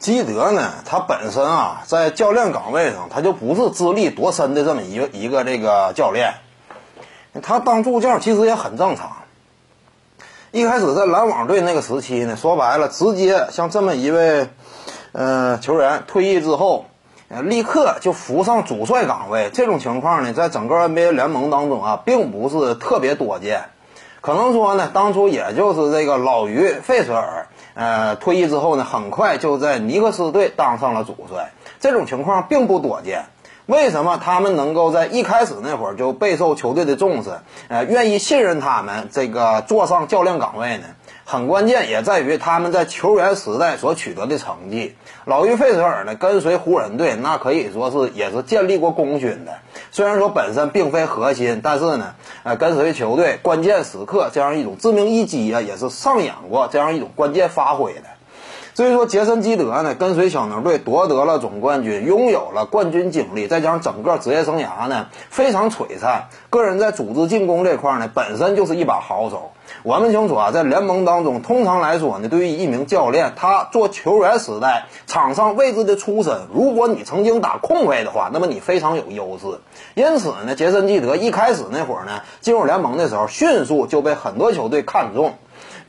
基德呢，他本身啊，在教练岗位上，他就不是资历多深的这么一个一个这个教练。他当助教其实也很正常。一开始在篮网队那个时期呢，说白了，直接像这么一位呃球员退役之后，立刻就扶上主帅岗位，这种情况呢，在整个 NBA 联盟当中啊，并不是特别多见。可能说呢，当初也就是这个老于费舍尔，呃，退役之后呢，很快就在尼克斯队当上了主帅，这种情况并不多见。为什么他们能够在一开始那会儿就备受球队的重视，呃，愿意信任他们这个坐上教练岗位呢？很关键也在于他们在球员时代所取得的成绩。老于费舍尔呢，跟随湖人队，那可以说是也是建立过功勋的。虽然说本身并非核心，但是呢，呃，跟随球队关键时刻这样一种致命一击啊，也是上演过这样一种关键发挥的。所以说，杰森基德呢，跟随小牛队夺得了总冠军，拥有了冠军经历，再加上整个职业生涯呢非常璀璨，个人在组织进攻这块呢本身就是一把好手。我们清楚啊，在联盟当中，通常来说呢，对于一名教练，他做球员时代场上位置的出身，如果你曾经打控卫的话，那么你非常有优势。因此呢，杰森基德一开始那会儿呢，进入联盟的时候，迅速就被很多球队看中。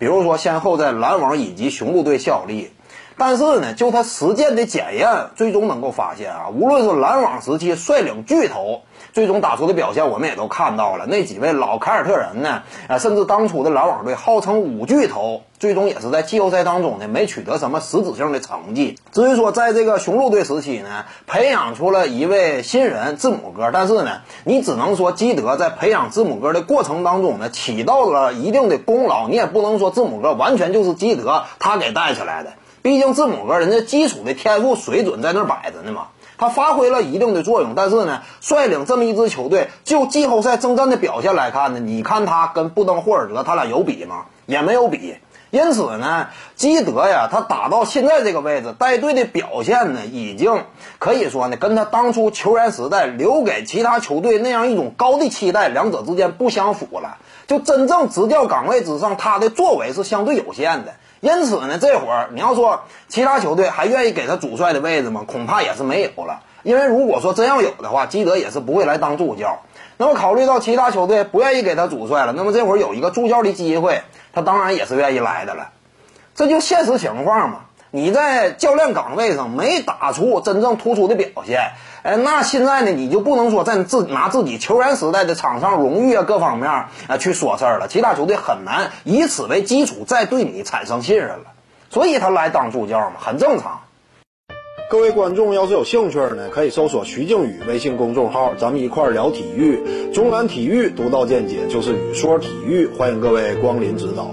比如说，先后在篮网以及雄鹿队效力，但是呢，就他实践的检验，最终能够发现啊，无论是篮网时期率领巨头。最终打出的表现，我们也都看到了。那几位老凯尔特人呢？啊，甚至当初的篮网队号称五巨头，最终也是在季后赛当中呢，没取得什么实质性的成绩。至于说在这个雄鹿队时期呢，培养出了一位新人字母哥，但是呢，你只能说基德在培养字母哥的过程当中呢，起到了一定的功劳。你也不能说字母哥完全就是基德他给带起来的，毕竟字母哥人家基础的天赋水准在那摆着呢嘛。他发挥了一定的作用，但是呢，率领这么一支球队，就季后赛征战的表现来看呢，你看他跟布登霍尔德他俩有比吗？也没有比。因此呢，基德呀，他打到现在这个位置，带队的表现呢，已经可以说呢，跟他当初球员时代留给其他球队那样一种高的期待，两者之间不相符了。就真正执教岗位之上，他的作为是相对有限的。因此呢，这会儿你要说其他球队还愿意给他主帅的位置吗？恐怕也是没有了。因为如果说真要有的话，基德也是不会来当助教。那么考虑到其他球队不愿意给他主帅了，那么这会儿有一个助教的机会，他当然也是愿意来的了。这就现实情况嘛。你在教练岗位上没打出真正突出的表现，哎，那现在呢，你就不能说在自拿自己球员时代的场上荣誉啊各方面啊去说事儿了。其他球队很难以此为基础再对你产生信任了，所以他来当助教嘛，很正常。各位观众要是有兴趣呢，可以搜索徐静宇微信公众号，咱们一块儿聊体育。中南体育独到见解就是语说体育，欢迎各位光临指导。